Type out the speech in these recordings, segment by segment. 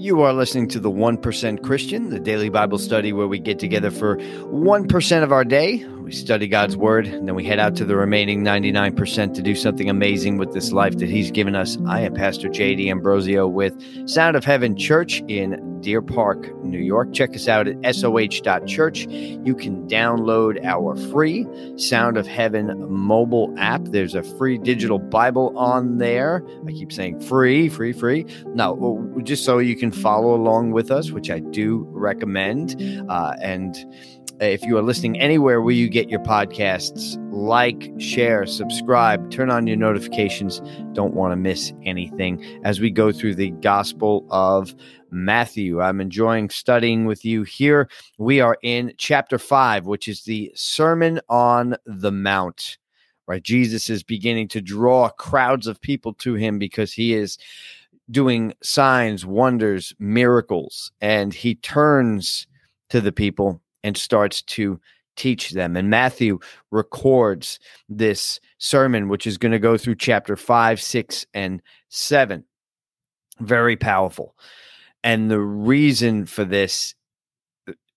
You are listening to the 1% Christian, the daily Bible study where we get together for 1% of our day. We study God's word, and then we head out to the remaining 99% to do something amazing with this life that He's given us. I am Pastor Jay D'Ambrosio with Sound of Heaven Church in Deer Park, New York. Check us out at soh.church. You can download our free Sound of Heaven mobile app. There's a free digital Bible on there. I keep saying free, free, free. No, just so you can follow along with us, which I do recommend. Uh, and if you are listening anywhere where you get your podcasts, like, share, subscribe, turn on your notifications. Don't want to miss anything as we go through the Gospel of Matthew. I'm enjoying studying with you here. We are in chapter 5, which is the Sermon on the Mount. Right? Jesus is beginning to draw crowds of people to him because he is doing signs, wonders, miracles, and he turns to the people and starts to teach them. And Matthew records this sermon, which is going to go through chapter five, six, and seven. Very powerful. And the reason for this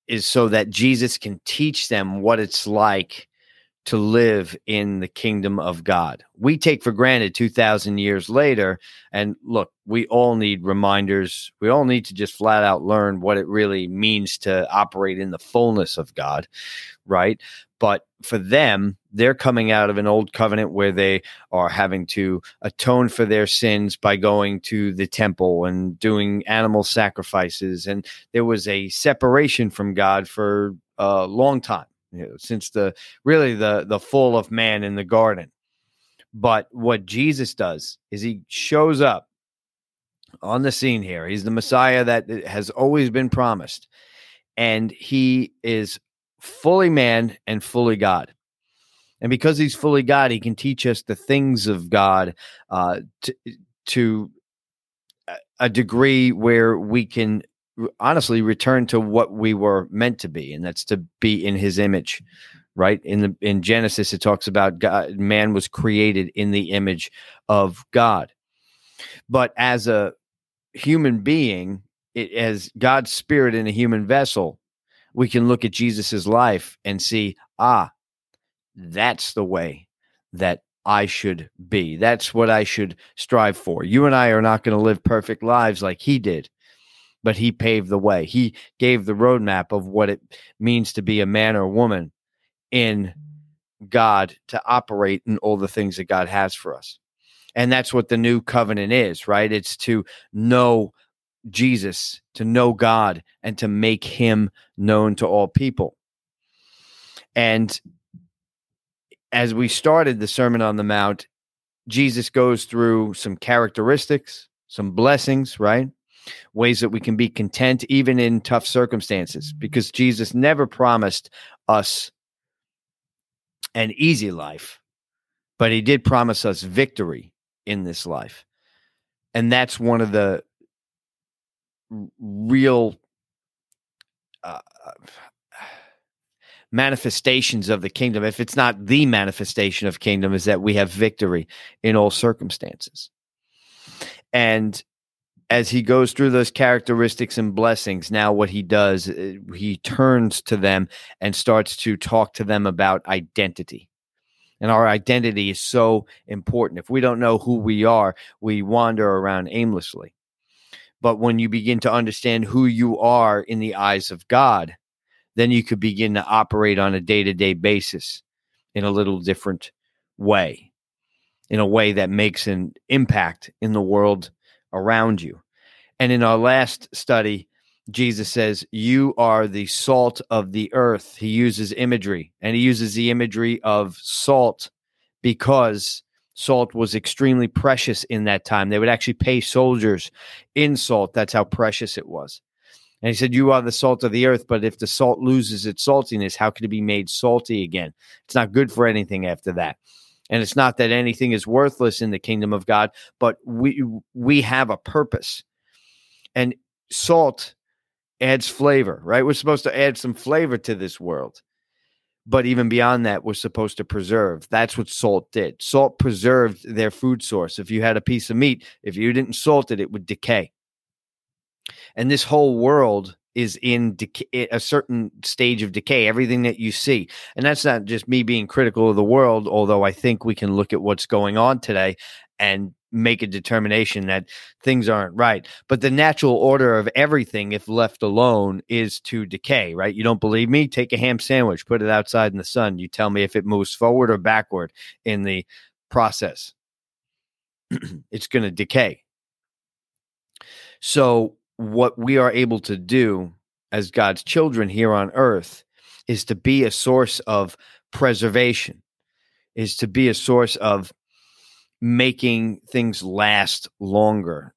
is so that Jesus can teach them what it's like to live in the kingdom of God. We take for granted 2,000 years later. And look, we all need reminders. We all need to just flat out learn what it really means to operate in the fullness of God, right? But for them, they're coming out of an old covenant where they are having to atone for their sins by going to the temple and doing animal sacrifices. And there was a separation from God for a long time you know, since the really the the fall of man in the garden. But what Jesus does is he shows up on the scene here. He's the Messiah that has always been promised. And he is fully man and fully God. And because he's fully God, he can teach us the things of God uh, to, to a degree where we can honestly return to what we were meant to be, and that's to be in His image. Right in the in Genesis, it talks about God, man was created in the image of God. But as a human being, it, as God's spirit in a human vessel, we can look at Jesus's life and see, ah, that's the way that I should be. That's what I should strive for. You and I are not going to live perfect lives like he did but he paved the way. He gave the roadmap of what it means to be a man or woman in God to operate in all the things that God has for us. And that's what the new covenant is, right? It's to know Jesus, to know God, and to make him known to all people. And as we started the Sermon on the Mount, Jesus goes through some characteristics, some blessings, right? ways that we can be content even in tough circumstances because Jesus never promised us an easy life, but he did promise us victory in this life. And that's one of the real uh, manifestations of the kingdom if it's not the manifestation of kingdom is that we have victory in all circumstances and as he goes through those characteristics and blessings, now what he does, uh, he turns to them and starts to talk to them about identity. And our identity is so important. If we don't know who we are, we wander around aimlessly. But when you begin to understand who you are in the eyes of God, then you could begin to operate on a day to day basis in a little different way, in a way that makes an impact in the world around you. And in our last study, Jesus says, You are the salt of the earth. He uses imagery, and he uses the imagery of salt because salt was extremely precious in that time. They would actually pay soldiers in salt. That's how precious it was. And he said, You are the salt of the earth, but if the salt loses its saltiness, how could it be made salty again? It's not good for anything after that. And it's not that anything is worthless in the kingdom of God, but we we have a purpose. And salt adds flavor, right? We're supposed to add some flavor to this world. But even beyond that, we're supposed to preserve. That's what salt did. Salt preserved their food source. If you had a piece of meat, if you didn't salt it, it would decay. And this whole world is in a certain stage of decay, everything that you see. And that's not just me being critical of the world, although I think we can look at what's going on today and make a determination that things aren't right. But the natural order of everything, if left alone, is to decay, right? You don't believe me? Take a ham sandwich, put it outside in the sun. You tell me if it moves forward or backward in the process. it's going to decay. So, what we are able to do as God's children here on earth is to be a source of preservation, is to be a source of making things last longer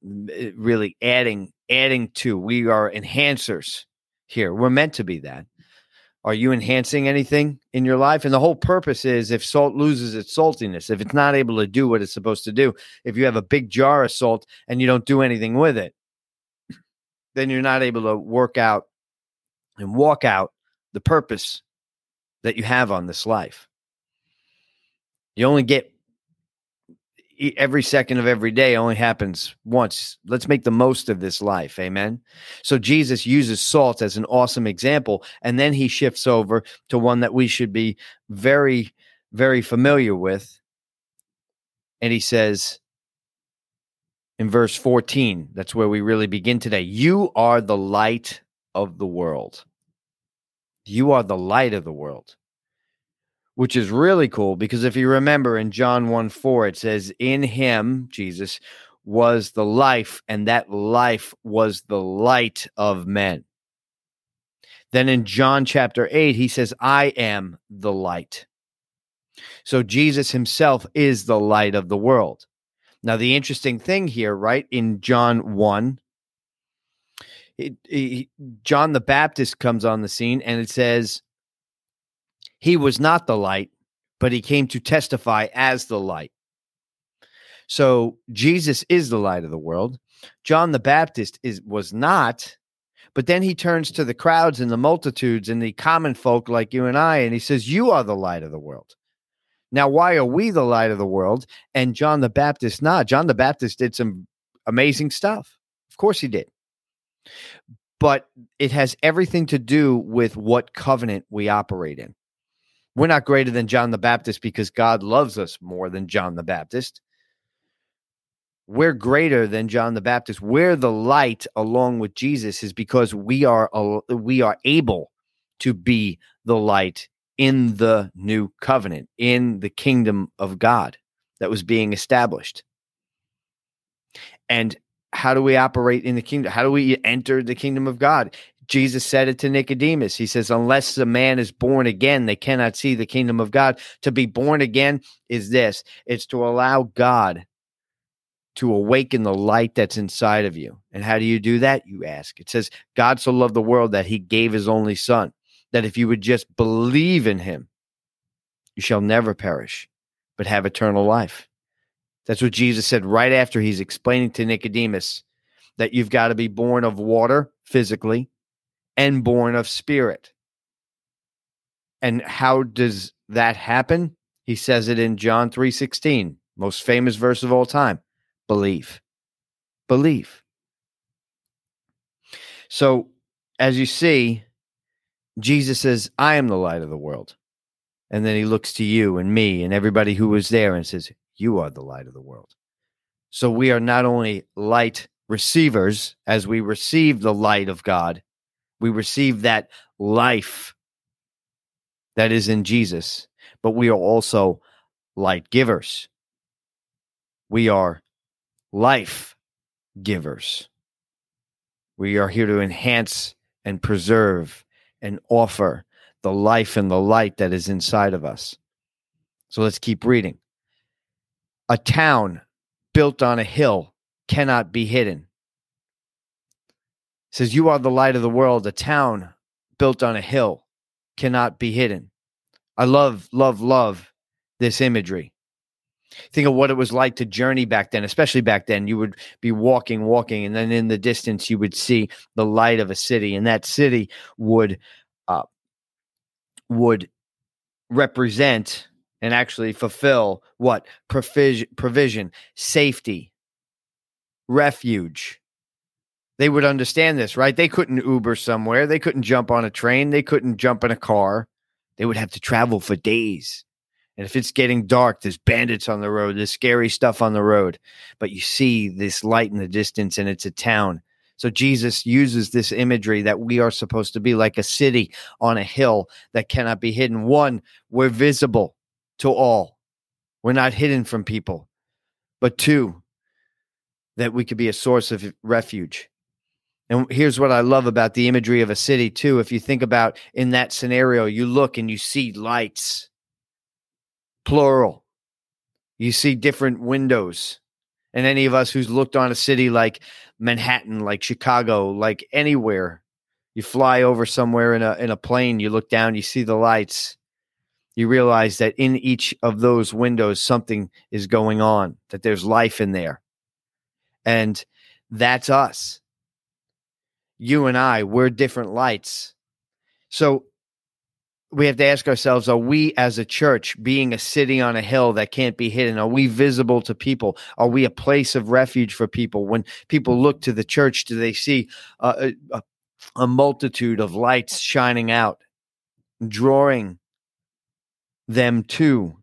really adding adding to we are enhancers here. We're meant to be that. Are you enhancing anything in your life? And the whole purpose is if salt loses its saltiness if it's not able to do what it's supposed to do if you have a big jar of salt and you don't do anything with it then you're not able to work out and walk out the purpose that you have on this life. You only get every second of every day only happens once. Let's make the most of this life. Amen. So Jesus uses salt as an awesome example. And then he shifts over to one that we should be very, very familiar with. And he says in verse 14, that's where we really begin today. You are the light of the world. You are the light of the world which is really cool because if you remember in John 1 4, it says, In him, Jesus, was the life, and that life was the light of men. Then in John chapter 8, he says, I am the light. So Jesus himself is the light of the world. Now, the interesting thing here, right, in John 1, it, it, John the Baptist comes on the scene and it says, he was not the light, but he came to testify as the light. So Jesus is the light of the world. John the Baptist is was not, but then he turns to the crowds and the multitudes and the common folk like you and I, and he says, You are the light of the world. Now, why are we the light of the world and John the Baptist not? John the Baptist did some amazing stuff. Of course he did. But it has everything to do with what covenant we operate in. We're not greater than John the Baptist because God loves us more than John the Baptist. We're greater than John the Baptist. We're the light along with Jesus is because we are we are able to be the light in the new covenant, in the kingdom of God that was being established. And how do we operate in the kingdom? How do we enter the kingdom of God? Jesus said it to Nicodemus. He says, Unless a man is born again, they cannot see the kingdom of God. To be born again is this it's to allow God to awaken the light that's inside of you. And how do you do that? You ask. It says, God so loved the world that he gave his only son, that if you would just believe in him, you shall never perish, but have eternal life. That's what Jesus said right after he's explaining to Nicodemus that you've got to be born of water physically and born of spirit. And how does that happen? He says it in John 3:16, most famous verse of all time. Believe. Believe. So, as you see, Jesus says, "I am the light of the world." And then he looks to you and me and everybody who was there and says, "You are the light of the world." So we are not only light receivers as we receive the light of God, we receive that life that is in Jesus, but we are also light givers. We are life givers. We are here to enhance and preserve and offer the life and the light that is inside of us. So let's keep reading. A town built on a hill cannot be hidden says, You are the light of the world. A town built on a hill cannot be hidden. I love, love, love this imagery. Think of what it was like to journey back then, especially back then. You would be walking, walking, and then in the distance, you would see the light of a city, and that city would uh, would represent and actually fulfill what provision, provision, safety, refuge, they would understand this, right? They couldn't Uber somewhere. They couldn't jump on a train. They couldn't jump in a car. They would have to travel for days. And if it's getting dark, there's bandits on the road, there's scary stuff on the road. But you see this light in the distance and it's a town. So Jesus uses this imagery that we are supposed to be like a city on a hill that cannot be hidden. One, we're visible to all, we're not hidden from people. But two, that we could be a source of refuge. And here's what I love about the imagery of a city, too. If you think about in that scenario, you look and you see lights, plural. You see different windows. And any of us who's looked on a city like Manhattan, like Chicago, like anywhere, you fly over somewhere in a in a plane, you look down, you see the lights. You realize that in each of those windows something is going on, that there's life in there. And that's us you and I, we're different lights. So we have to ask ourselves are we as a church being a city on a hill that can't be hidden? Are we visible to people? Are we a place of refuge for people? When people look to the church do they see a, a multitude of lights shining out drawing them to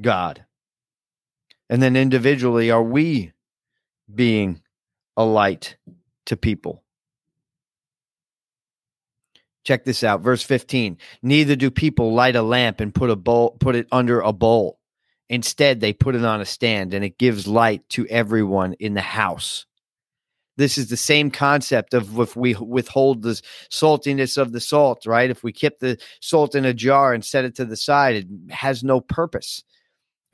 god? And then individually are we being a light to people. Check this out, verse 15. Neither do people light a lamp and put a bowl put it under a bowl. Instead, they put it on a stand and it gives light to everyone in the house. This is the same concept of if we withhold the saltiness of the salt, right? If we keep the salt in a jar and set it to the side, it has no purpose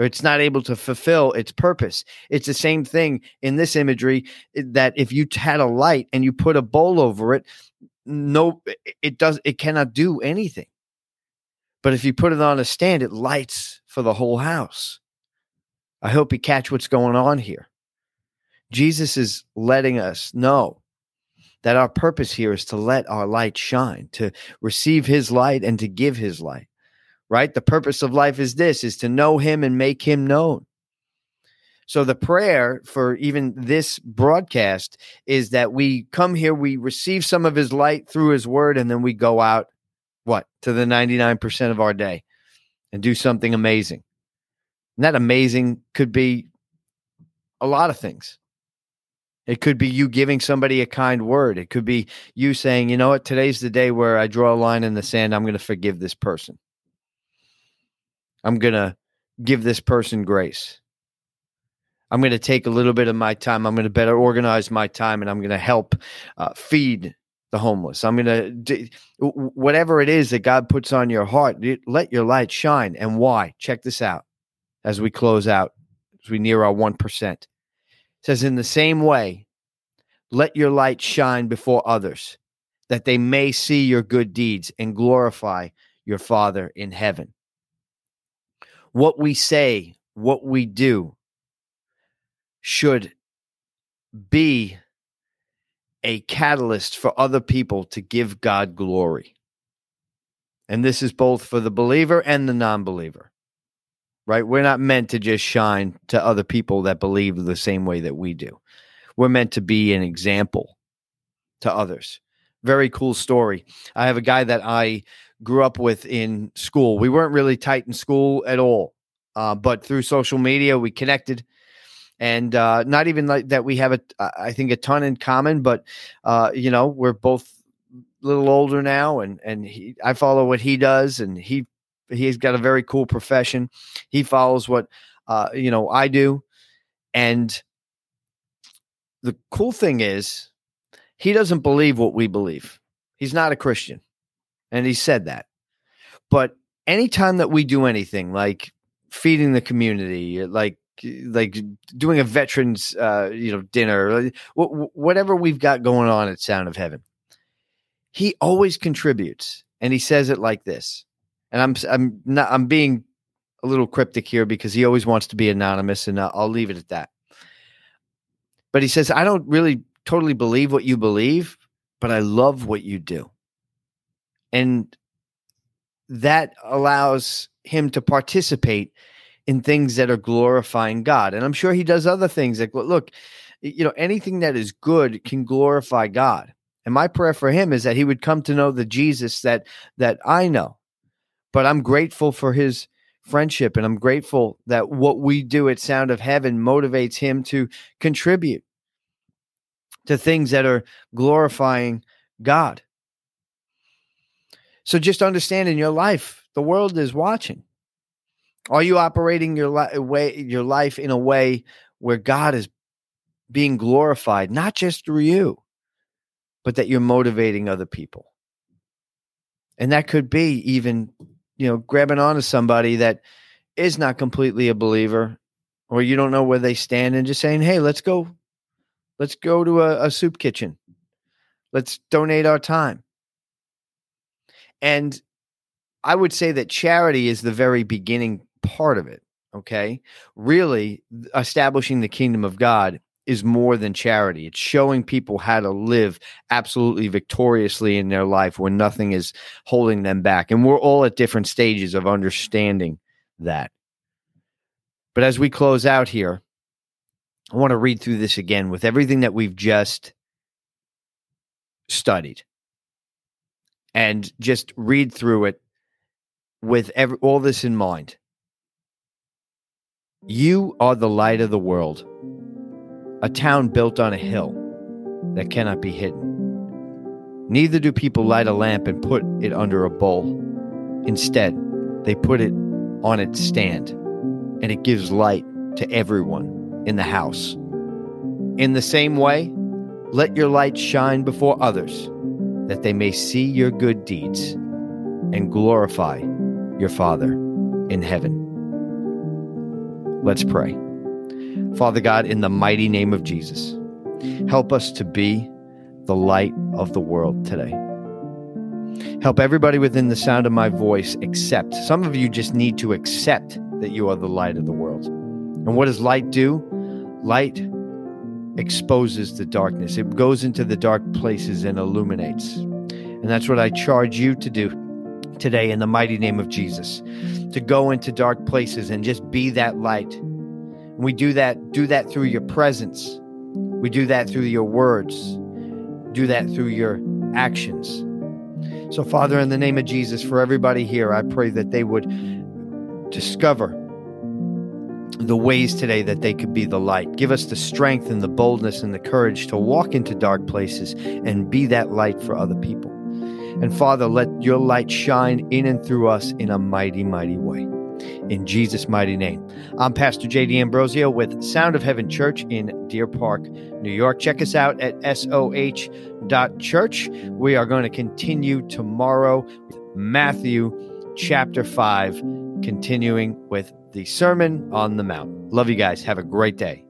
or it's not able to fulfill its purpose. It's the same thing in this imagery eh, that if you had a light and you put a bowl over it, no, eh, eh, it does, it cannot do anything. But if you put it on a stand, it lights for the whole house. I hope you catch what's going on here. Jesus is letting us know that our purpose here is to let our light shine, to receive his light and to give his light right? The purpose of life is this is to know him and make him known. So the prayer for even this broadcast is that we come here, we receive some of his light through his word, and then we go out what to the 99% of our day and do something amazing. And that amazing could be a lot of things. It could be you giving somebody a kind word. It could be you saying, you know what, today's the day where I draw a line in the sand. I'm going to forgive this person. I'm going to give this person grace. I'm going to take a little bit of my time. I'm going to better organize my time and I'm going to help uh, feed the homeless. I'm going to, whatever it is that God puts on your heart, let your light shine. And why? Check this out as we close out, as we near our 1%. It says, in the same way, let your light shine before others, that they may see your good deeds and glorify your Father in heaven what we say, what we do should be a catalyst for other people to give God glory. And this is both for the believer and the non believer, right? We're not meant to just shine to other people that believe the same way that we do. We're meant to be an example to others. Very cool story. I have a guy that I grew up with in school. We weren't really tight in school at all, uh, but through social media, we connected. And uh, not even like that, we have a, I think, a ton in common. But uh, you know, we're both a little older now, and and he, I follow what he does, and he he's got a very cool profession. He follows what uh, you know I do, and the cool thing is, he doesn't believe what we believe. He's not a Christian. And he said that. But anytime that we do anything like feeding the community, like like doing a veterans uh, you know dinner, whatever we've got going on at Sound of Heaven, he always contributes, and he says it like this. And I'm I'm not I'm being a little cryptic here because he always wants to be anonymous, and I'll leave it at that. But he says, I don't really totally believe what you believe, but I love what you do. And that allows him to participate in things that are glorifying God. And I'm sure he does other things like, look, you know, anything that is good can glorify God. And my prayer for him is that he would come to know the Jesus that that I know. But I'm grateful for his friendship and I'm grateful that what we do at Sound of Heaven motivates him to contribute to things that are glorifying God. So just understand in your life, the world is watching. Are you operating your li- way your life in a way where God is being glorified, not just through you, but that you're motivating other people? And that could be even, you know, grabbing onto somebody that is not completely a believer or you don't know where they stand and just saying, hey, let's go, let's go to a, a soup kitchen. Let's donate our time. And I would say that charity is the very beginning part of it. Okay. Really, establishing the kingdom of God is more than charity. It's showing people how to live absolutely victoriously in their life when nothing is holding them back. And we're all at different stages of understanding that. But as we close out here, I want to read through this again with everything that we've just studied and just read through it with every, all this in mind. You are the light of the world, a town built on a hill that cannot be hidden. Neither do people light a lamp and put it under a bowl. Instead, they put it on its stand, and it gives light to everyone in the house. In the same way, let your light shine before others that they may see your good deeds and glorify your Father in heaven. Let's pray. Father God, in the mighty name of Jesus, help us to be the light of the world today. Help everybody within the sound of my voice accept. Some of you just need to accept that you are the light of the world. And what does light do? Light exposes the darkness, it goes into the dark places and illuminates. And that's what I charge you to do today in the mighty name of Jesus to go into dark places and just be that light. And we do that do that through your presence. We do that through your words. Do that through your actions. So Father in the name of Jesus for everybody here, I pray that they would discover the ways today that they could be the light. Give us the strength and the boldness and the courage to walk into dark places and be that light for other people. And Father, let your light shine in and through us in a mighty, mighty way. In Jesus' mighty name. I'm Pastor Jay D'Ambrosio with Sound of Heaven Church in Deer Park, New York. Check us out at soh.church. We are going to continue tomorrow with Matthew chapter 5, continuing with the Sermon on the Mount. Love you guys. Have a great day.